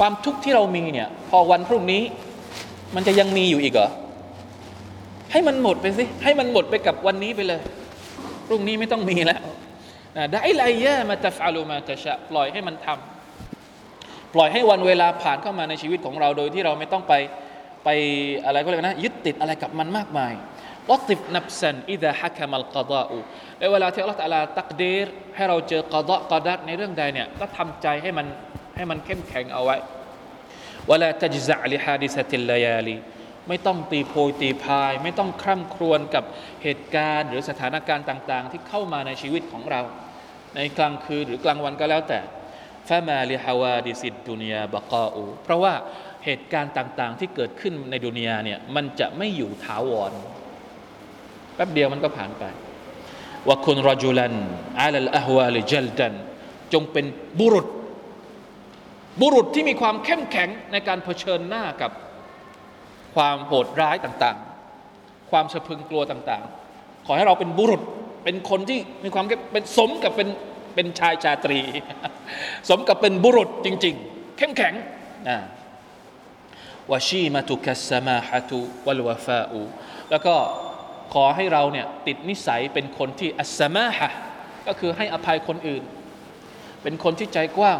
ความทุกข์ที่เรามีเนี่ย พอวันพรุ่งนี้ มันจะยังมีอยู่อีกเหรอให้มันหมดไปสิ ให้มันหมดไปกับวันนี้ไปเลย พรุ่งนี้ไม่ต้องมีแล้วได้ไรเยอะมาจะฟาลูมาจะชะปล่อยให้มันทำปล่อยให้วันเวลาผ่านเข้ามาในชีวิตของเราโดยที่เราไม่ต้องไปไปอะไรก็เลยนะยึดติดอะไรกับมันมากมายวัติฟนับสันอิดะฮักมัลกดาอูในเวลาที่อัลลอฮฺตักดีรให้เราเจอกดะกดัดในเรื่องใดเนี่ยก็ทำใจให้มัน ให้มันเข้มแข็งเอาไว้เวลาตจซะลิฮาดิสติลลายาลีไม่ต้องตีโพยตีพาย ไม่ต้องคร่ำครวญกับเหตุการณ์ หรือสถานการณ์ต่าง ๆ ที่เข้ามาในชีวิตของเรา ในกลางคืนหรือกลางวันก็แล้วแต่ฟามาลิฮาวาดิสิดดุนยาบกาอูเพราะว่าเหตุการณ์ต่างๆ ที่เกิดขึ้นในดุนยาเนี่ยมันจะไม่อยู่ถาวรแป๊บเดียวมันก็ผ่านไปว่าคุณรจุลันอาลัลอฮวาลิจัลดันจงเป็นบุรุษ บุรุษที่มีความเข้มแข็งในการเผชิญหน้ากับความโหดร้ายต่างๆ ความสะพึงกลัวต่างๆ ขอให้เราเป็นบุรุษเป็นคนที่มีความเป็นสมกับเป็นเป็นชายชาตรี สมกับเป็นบุรุษจริง ๆ เข้มแข็งนะวชีมาตุคัสมาฮะตุวัลวะฟาอูแล้วก็ขอให้เราเนี่ยติดนิสัยเป็นคนที่อัสมาฮะก็คือให้อภัยคนอื่น เป็นคนที่ใจกว้าง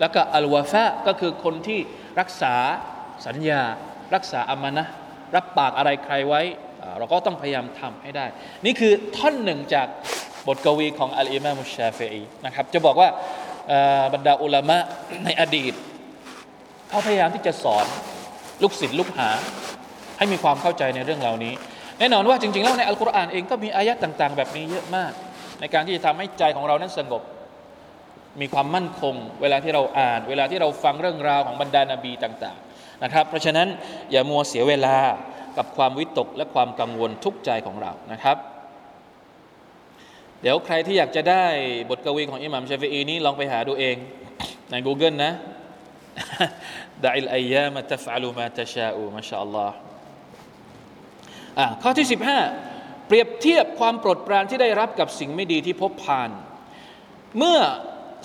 แล้วก็อัลวาฟะก็คือคนที่รักษาสัญญา รักษาอามานะรับปากอะไรใครไว้ เราก็ต้องพยายามทำให้ได้ นี่คือท่อนหนึ่งจากบทกวีของอัลอิมามุชาเฟอีนะครับจะบอกว่าบรรดาอุลามะในอดีตเขาพยายามที่จะสอนลูกศิษย์ลูกหา ให้มีความเข้าใจในเรื่องเหล่านี้ แน่นอนว่าจริง ๆ แล้วในอัลกุรอานเองก็มีอายะต่าง ๆ แบบนี้เยอะมาก ในการที่จะทำให้ใจของเรานั้นสงบ มีความมั่นคง เวลาที่เราอ่าน เวลาที่เราฟังเรื่องราวของบรรดานาบีต่างๆนะครับเพราะฉะนั้นอย่ามัวเสียเวลากับความวิตกและความกังวลทุกใจของเรานะครับ เดี๋ยวใครที่อยากจะได้บทกวีของอิหม่ามชาฟีอีนี้ลองไปหาดูเองใน Google นะดะอิลอายามะตัฟอะลูมาตะชาอูมาชาอัลลอฮ์อะข้อที่ 15 เปรียบเทียบความโปรดปรานที่ได้รับกับสิ่งไม่ดีที่พบผ่าน เมื่อ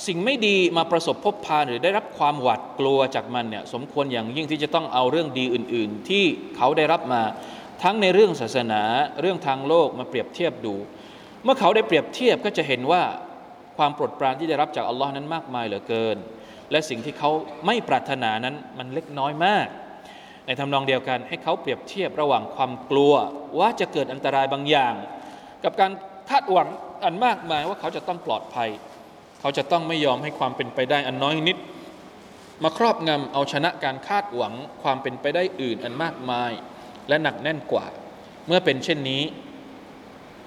สิ่งไม่ดีมาประสบพบพานหรือได้รับความหวาดกลัวจากมันเนี่ยสมควรอย่างยิ่งที่จะต้องเอาเรื่องดีอื่น ๆ ที่เขาได้รับมาทั้งในเรื่องศาสนาเรื่องทางโลกมาเปรียบเทียบดู เมื่อเขาได้เปรียบเทียบก็จะเห็นว่าความโปรดปรานที่ได้รับจากอัลลอฮ์นั้นมากมายเหลือเกิน และสิ่งที่เขาไม่ปรารถนานั้นมันเล็กน้อยมาก ในทำนองเดียวกันให้เขาเปรียบเทียบระหว่างความกลัวว่าจะเกิดอันตรายบางอย่าง กับการคาดหวังอันมากมายว่าเขาจะต้องปลอดภัย เขาจะต้องไม่ยอมให้ความเป็นไปได้อันน้อยนิด มาครอบงำเอาชนะการคาดหวังความเป็นไปได้อื่นอันมากมาย และหนักแน่นกว่า เมื่อเป็นเช่นนี้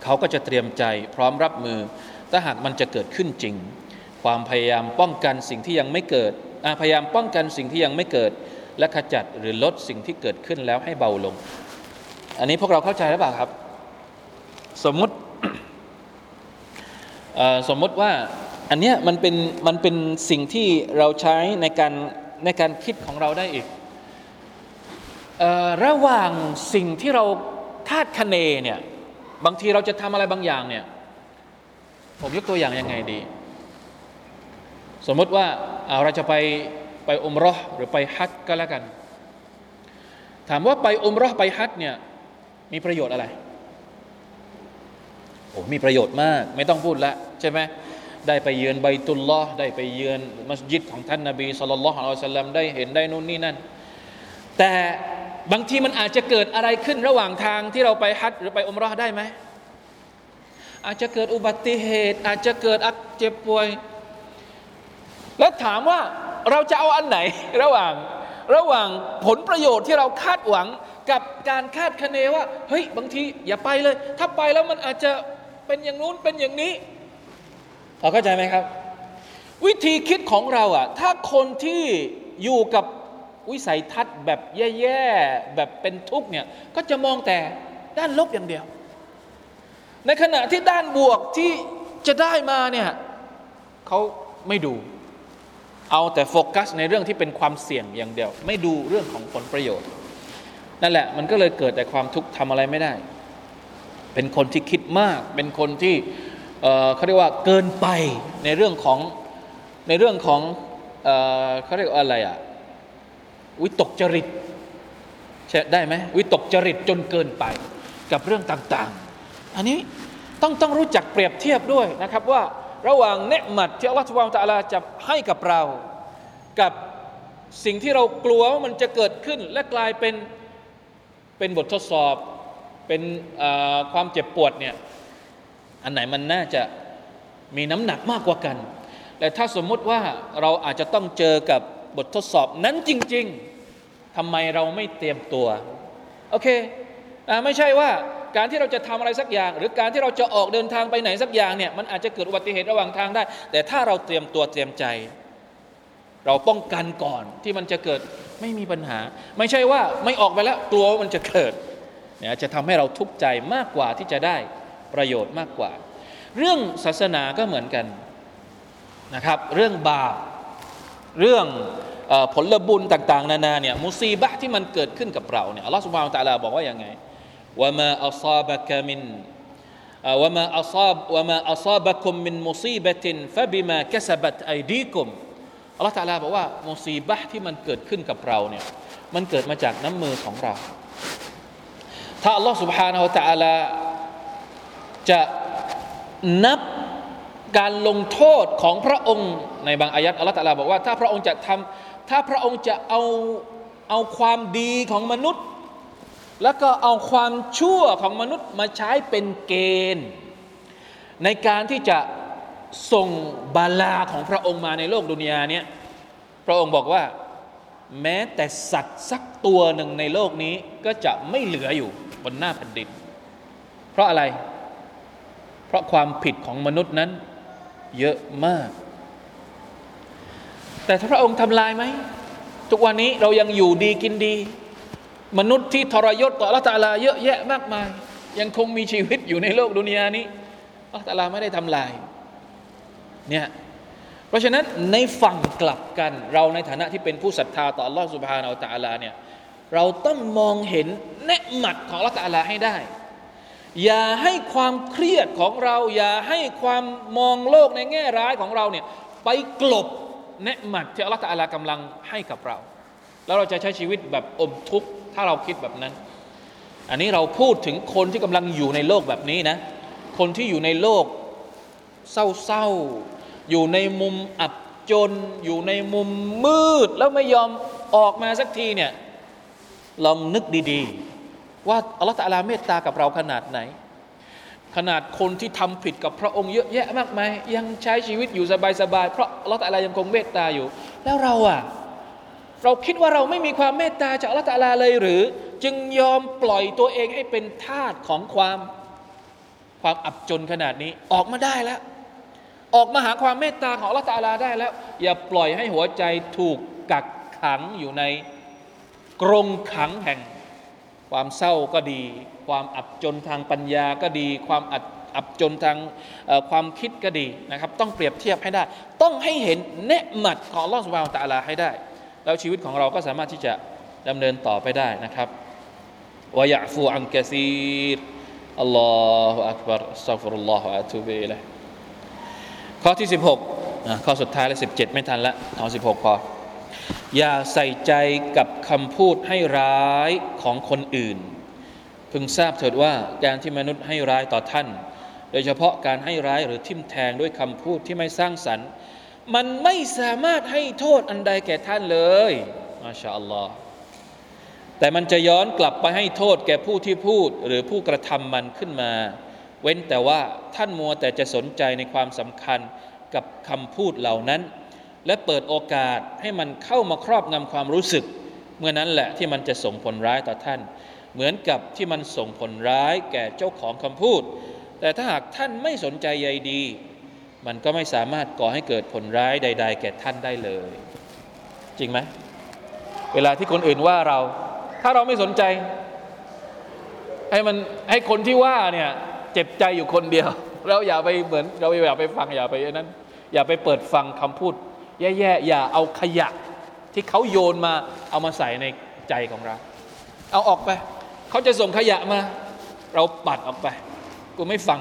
เขาก็จะเตรียมใจพร้อมรับมือ ถ้าหากมันจะเกิดขึ้นจริง ความพยายามป้องกันสิ่งที่ยังไม่เกิดพยายามป้องกันสิ่งที่ยังไม่เกิด และขจัดหรือลดสิ่งที่เกิดขึ้นแล้วให้เบาลง อันนี้พวกเราเข้าใจหรือเปล่าครับ สมมุติสมมติว่า อันเนี้ยมันเป็นมันเป็นสิ่งที่เราใช้ในการในการคิดของเราได้อีกออระหว่างสิ่งที่เราคาดคะเนเนี่ยบางทีเราจะทำอะไรบางอย่างเนี่ยผมยกตัวอย่างยังไงดี สมมติว่าเาเราจะไปไปอุมเรอหรือไปฮัจก็แล้วกัน ถามว่าไปอุมเรอไปฮัจเนี่ยมีประโยชน์อะไรโอ้มีประโยชน์มาก ไม่ต้องพูดละใช่ไหม ได้ไปเยือนใบตุลลอฮ์ได้ไปเยือนมัสยิดของท่านนาบีสุลต่านละฮ์อัลสลลัมได้เห็นได้นู่นนี่นั่น แต่บางทีมันอาจจะเกิดอะไรขึ้นระหว่างทางที่เราไปฮัจหรือไปอมรอได้ไหม อาจจะเกิดอุบัติเหตุ อาจจะเกิดอักเจ็บป่วย แล้วถามว่าเราจะเอาอันไหนระหว่างระหว่างผลประโยชน์ที่เราคาดหวังกับการคาดคะเนว่า เฮ้ย บางทีอย่าไปเลย ถ้าไปแล้วมันอาจจะเป็นอย่างนู้นเป็นอย่างนี้ เข้าใจไหมครับ วิธีคิดของเราอะถ้าคนที่อยู่กับวิสัยทัศน์แบบแย่ๆแบบเป็นทุกข์เนี่ยก็จะมองแต่ด้านลบอย่างเดียว ในขณะที่ด้านบวกที่จะได้มาเนี่ยเขาไม่ดู เอาแต่โฟกัสในเรื่องที่เป็นความเสี่ยงอย่างเดียว ไม่ดูเรื่องของผลประโยชน์ นั่นแหละมันก็เลยเกิดแต่ความทุกข์ทำอะไรไม่ได้ เป็นคนที่คิดมาก เป็นคนที่ เขาเรียกว่าเกินไปในเรื่องของในเรื่องของเอเขาเรียกว่าอะไรอะวิตกจริตใช่ได้ไหมวิตกจริตจนเกินไปกับเรื่องต่างๆ อันนี้ต้องต้องรู้จักเปรียบเทียบด้วยนะครับว่าระหว่างเนืหมัดที่อัลลอฮฺสุบานตะอาลาจะให้กับเรา กับสิ่งที่เรากลัวว่ามันจะเกิดขึ้น และกลายเป็นเป็นบททดสอบเป็นความเจ็บปวดเนี่ย อันไหนมันน่าจะมีน้ำหนักมากกว่ากันแต่ถ้าสมมุติว่าเราอาจจะต้องเจอกับบททดสอบนั้นจริง ๆทำไมเราไม่เตรียมตัว โอเคอไม่ใช่ว่าการที่เราจะทำอะไรสักอย่าง หรือการที่เราจะออกเดินทางไปไหนสักอย่างเนี่ยมันอาจจะเกิดอุบัติเหตุระหว่างทางได้ แต่ถ้าเราเตรียมตัวเตรียมใจ เราป้องกันก่อนที่มันจะเกิดไม่มีปัญหา ไม่ใช่ว่าไม่ออกไปแล้วกลัวว่ามันจะเกิดเนี่ยจะทำให้เราทุกข์ใจมากกว่าที่จะได้ ประโยชน์มากกว่า เรื่องศาสนาก็เหมือนกันนะครับ เรื่องบาปเรื่องผลบุญต่างๆ นานาเนี่ยมุซีบะที่มันเกิดขึ้นกับเราเนี่ยอัลลอฮฺสุบฮานตะลาบอกว่าอย่างไงว่ามาอัซาบะกามินว่ามาอัซาบว่ามาอัซาบะคุมมินมุซีบะตินฟะบิมาคสบัตไอดีคุมอัลลอฮฺตะลาบอกว่ามุซีบะที่มันเกิดขึ้นกับเราเนี่ยมันเกิดมาจากน้ำมือของเรา ถ้าอัลลอฮฺสุบฮานาอัตะลา จะนับการลงโทษของพระองค์ในบางอายัดอัลลอฮฺตะลาบอกว่าถ้าพระองค์จะทำถ้าพระองค์จะเอาเอาความดีของมนุษย์ แล้วก็เอาความชั่วของมนุษย์มาใช้เป็นเกณฑ์ ในการที่จะส่งบาลาของพระองค์มาในโลกดุนยาเนี้ยพระองค์บอกว่า แม้แต่สัตว์สักตัวหนึ่งในโลกนี้ก็จะไม่เหลืออยู่บนหน้าแผ่นดินเพราะอะไร เพราะความผิดของมนุษย์นั้น เยอะมาก แต่พระองค์ทำลายไหม ทุกวันนี้เรายังอยู่ดีกินดี มนุษย์ที่ทรยศต่อละตาลาเยอะแยะมากมาย ยังคงมีชีวิตอยู่ในโลกดุนยานี้ละตาลาไม่ได้ทำลายเนี่ยเพราะฉะนั้นในฝั่งกลับกันเราในฐานะที่เป็นผู้ศรัทธาต่อลอสุบฮานาอัลตาลาเนี่ยเราต้องมองเห็นเนหมัดของละตาลาให้ได้ อย่าให้ความเครียดของเรา อย่าให้ความมองโลกในแง่ร้ายของเราเนี่ยไปกลบเนหมัดที่อัลลอฮฺตะอาลากำลังให้กับเรา แล้วเราจะใช้ชีวิตแบบอมทุกข์ถ้าเราคิดแบบนั้น อันนี้เราพูดถึงคนที่กำลังอยู่ในโลกแบบนี้นะ คนที่อยู่ในโลกเศร้าๆ อยู่ในมุมอับจน อยู่ในมุมมืด แล้วไม่ยอมออกมาสักทีเนี่ยลองนึกดีๆ ว่าอัลลอฮฺตะอาลาเมตตากับเราขนาดไหน ขนาดคนที่ทำผิดกับพระองค์เยอะแยะมากมายยังใช้ชีวิตอยู่สบายๆเพราะอัลลอฮฺตะอาลายังคงเมตตาอยู่ แล้วเราอะเราคิดว่าเราไม่มีความเมตตาจากอัลลอฮฺตะอาลาเลยหรือ จึงยอมปล่อยตัวเองให้เป็นทาสของความความอับจนขนาดนี้ออกมาได้แล้ว ออกมาหาความเมตตาของอัลลอฮฺตะอาลาได้แล้ว อย่าปล่อยให้หัวใจถูกกักขังอยู่ในกรงขังแห่ง ความเศร้าก็ดี ความอับจนทางปัญญาก็ดี ความอับอับจนทางความคิดก็ดีนะครับ ต้องเปรียบเทียบให้ได้ ต้องให้เห็นเนืหมัดของลอสุบฮานตะอาลาให้ได้ แล้วชีวิตของเราก็สามารถที่จะดำเนินต่อไปได้นะครับวะยะฟูอันกะซีรอัลลอฮฺอักบารอัสตัฟุรุลลอฮฺอะตูบิลัยข้อที่ 16ข้อสุดท้ายและ17 ไม่ทันละเอา16 พอ อย่าใส่ใจกับคำพูดให้ร้ายของคนอื่น พึงทราบเถิดว่าการที่มนุษย์ให้ร้ายต่อท่าน โดยเฉพาะการให้ร้ายหรือทิมแทงด้วยคำพูดที่ไม่สร้างสรรค์ มันไม่สามารถให้โทษอันใดแก่ท่านเลยมาชาอัลลอฮ์แต่มันจะย้อนกลับไปให้โทษแก่ผู้ที่พูดหรือผู้กระทำมันขึ้นมา เว้นแต่ว่าท่านมัวแต่จะสนใจในความสำคัญกับคำพูดเหล่านั้น และเปิดโอกาสให้มันเข้ามาครอบงำความรู้สึก เมื่อนั้นแหละที่มันจะส่งผลร้ายต่อท่าน เหมือนกับที่มันส่งผลร้ายแก่เจ้าของคำพูด แต่ถ้าหากท่านไม่สนใจใยดี มันก็ไม่สามารถก่อให้เกิดผลร้ายใด ๆ แก่ท่านได้เลย จริงไหมเวลาที่คนอื่นว่าเรา ถ้าเราไม่สนใจให้มันให้คนที่ว่าเนี่ยเจ็บใจอยู่คนเดียว เราอย่าไปเหมือนเราอย่าไปฟังอย่าไปนั้น อย่าไปเปิดฟังคำพูด แย่ๆอย่าเอาขยะที่เขาโยนมาเอามาใส่ในใจของเรา เอาออกไป เขาจะส่งขยะมา เราปัดออกไป กูไม่ฟัง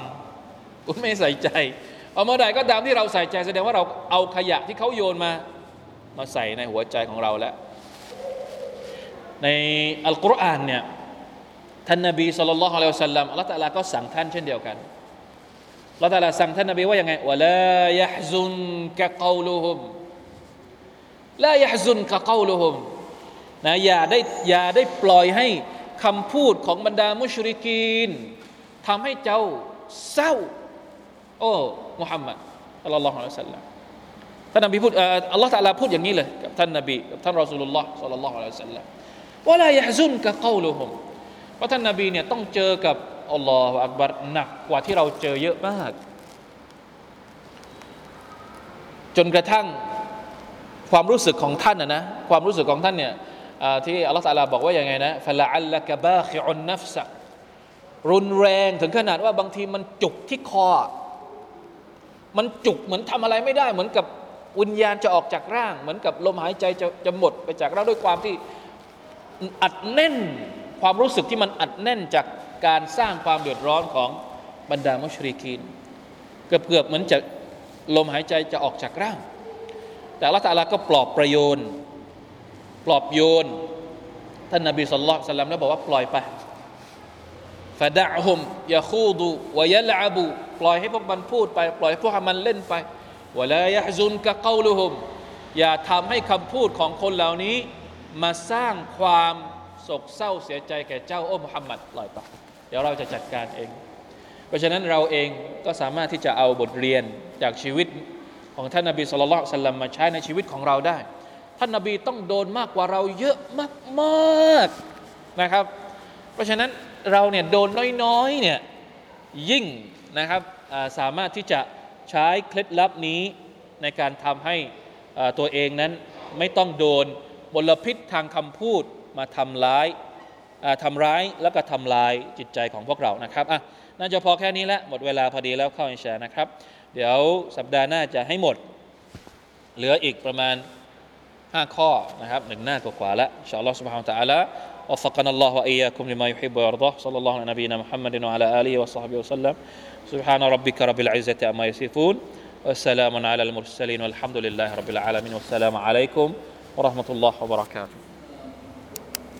กูไม่ใส่ใจ เอาเมื่อใดก็ตามที่เราใส่ใจแสดงว่าเราเอาขยะที่เขาโยนมา มาใส่ในหัวใจของเราแล้ว ในอัลกุรอานเนี่ยท่านนบีสุลต่านละฮ์อะลัยฮิสัลลัมอัลลอฮฺตะลาก็สั่งท่านเช่นเดียวกันอัลลอฮฺตะลาสั่งท่านนบีว่าอย่างไงวะลายะฮซุนกะกาวลุฮุม ลายะซุนกะกาลุฮุมนะอย่าได้อย่าได้ปล่อยให้คำพูดของบรรดามุชริกีนทำให้เจ้าเศร้า โอ้มุฮัมมัดอัลลอฮฺอัลสัลลัมท่านนบีพูดอัลลอฮฺตะลาพูดอย่างนี้เลยกับท่านนบีกับท่านรอสูลุลลอฮ์สัลลัลลอฮุอะลัยฮิสัลลัมว่าลายะซุนกะกาลุฮุมเพราะท่านนบีเนี่ยต้องเจอกับอัลลอฮฺอักบัรหนักกว่าที่เราเจอเยอะมาก จนกระทั่ง ความรู้สึกของท่านนะนะความรู้สึกของท่านเนี่ยที่อัลลอฮฺตาลาบอกว่าอย่างไงนะฟะละอัลละกะบาคิอุนนัฟซะรุนแรงถึงขนาดว่าบางทีมันจุกที่คอ มันจุกเหมือนทำอะไรไม่ได้ เหมือนกับวิญญาณจะออกจากร่าง เหมือนกับลมหายใจจะจะหมดไปจากร่างด้วยความที่อัดแน่นความรู้สึกที่มันอัดแน่นจากการสร้างความเดือดร้อนของบรรดามุชริกีน เกือบเกือบเหมือนจะลมหายใจจะออกจากร่าง แต่ละตาลาก็ปลอบประโยนปลอบโยน ท่านนบีสุลต่านแล้วบอกว่าปล่อยไปฟาดะฮุมยาคูดูวยะลาบูปล่อยให้พวกมันพูดไป ปล่อยให้พวกมันเล่นไปวะลายะซุนกะกาลุฮุมอย่าทำให้คำพูดของคนเหล่านี้ มาสร้างความโศกเศร้าเสียใจแก่เจ้าโอ้มุฮัมมัดปล่อยไปเดี๋ยวเราจะจัดการเอง เพราะฉะนั้นเราเองก็สามารถที่จะเอาบทเรียนจากชีวิต ของท่านนาบีสุลต่านสัลลัมมาใช้ในชีวิตของเราได้ ท่านนาบีต้องโดนมากกว่าเราเยอะมากๆนะครับ เพราะฉะนั้นเราเนี่ยโดนน้อยๆเนี่ยยิ่งนะครับสามารถที่จะใช้เคล็ดลับนี้ในการทำให้ตัวเองนั้นไม่ต้องโดนบลพิษทางคำพูดมาทำร้ายทำร้ายแล้วก็ทำลายจิตใจของพวกเรานะครับอะน่าจะพอแค่นี้แล้วหมดเวลาพอดีแล้วเข้าอินชานะครับ เดี๋ยวสัปดาห์หน้าจะให้หมด เหลืออีกประมาณ 5 ข้อนะครับหนึ่งหน้ากว่าๆแล้วอินชาอัลลอฮ์ سبحانه และ تعالى وفقنا الله وإياكم لما يحب ويرضاه صلى الله على نبينا محمد وعلى آله وصحبه وسلم سبحان ربك رب العزة عما يصفون والسلام على المرسلين والحمد لله رب العالمين والسلام عليكم ورحمة الله وبركاته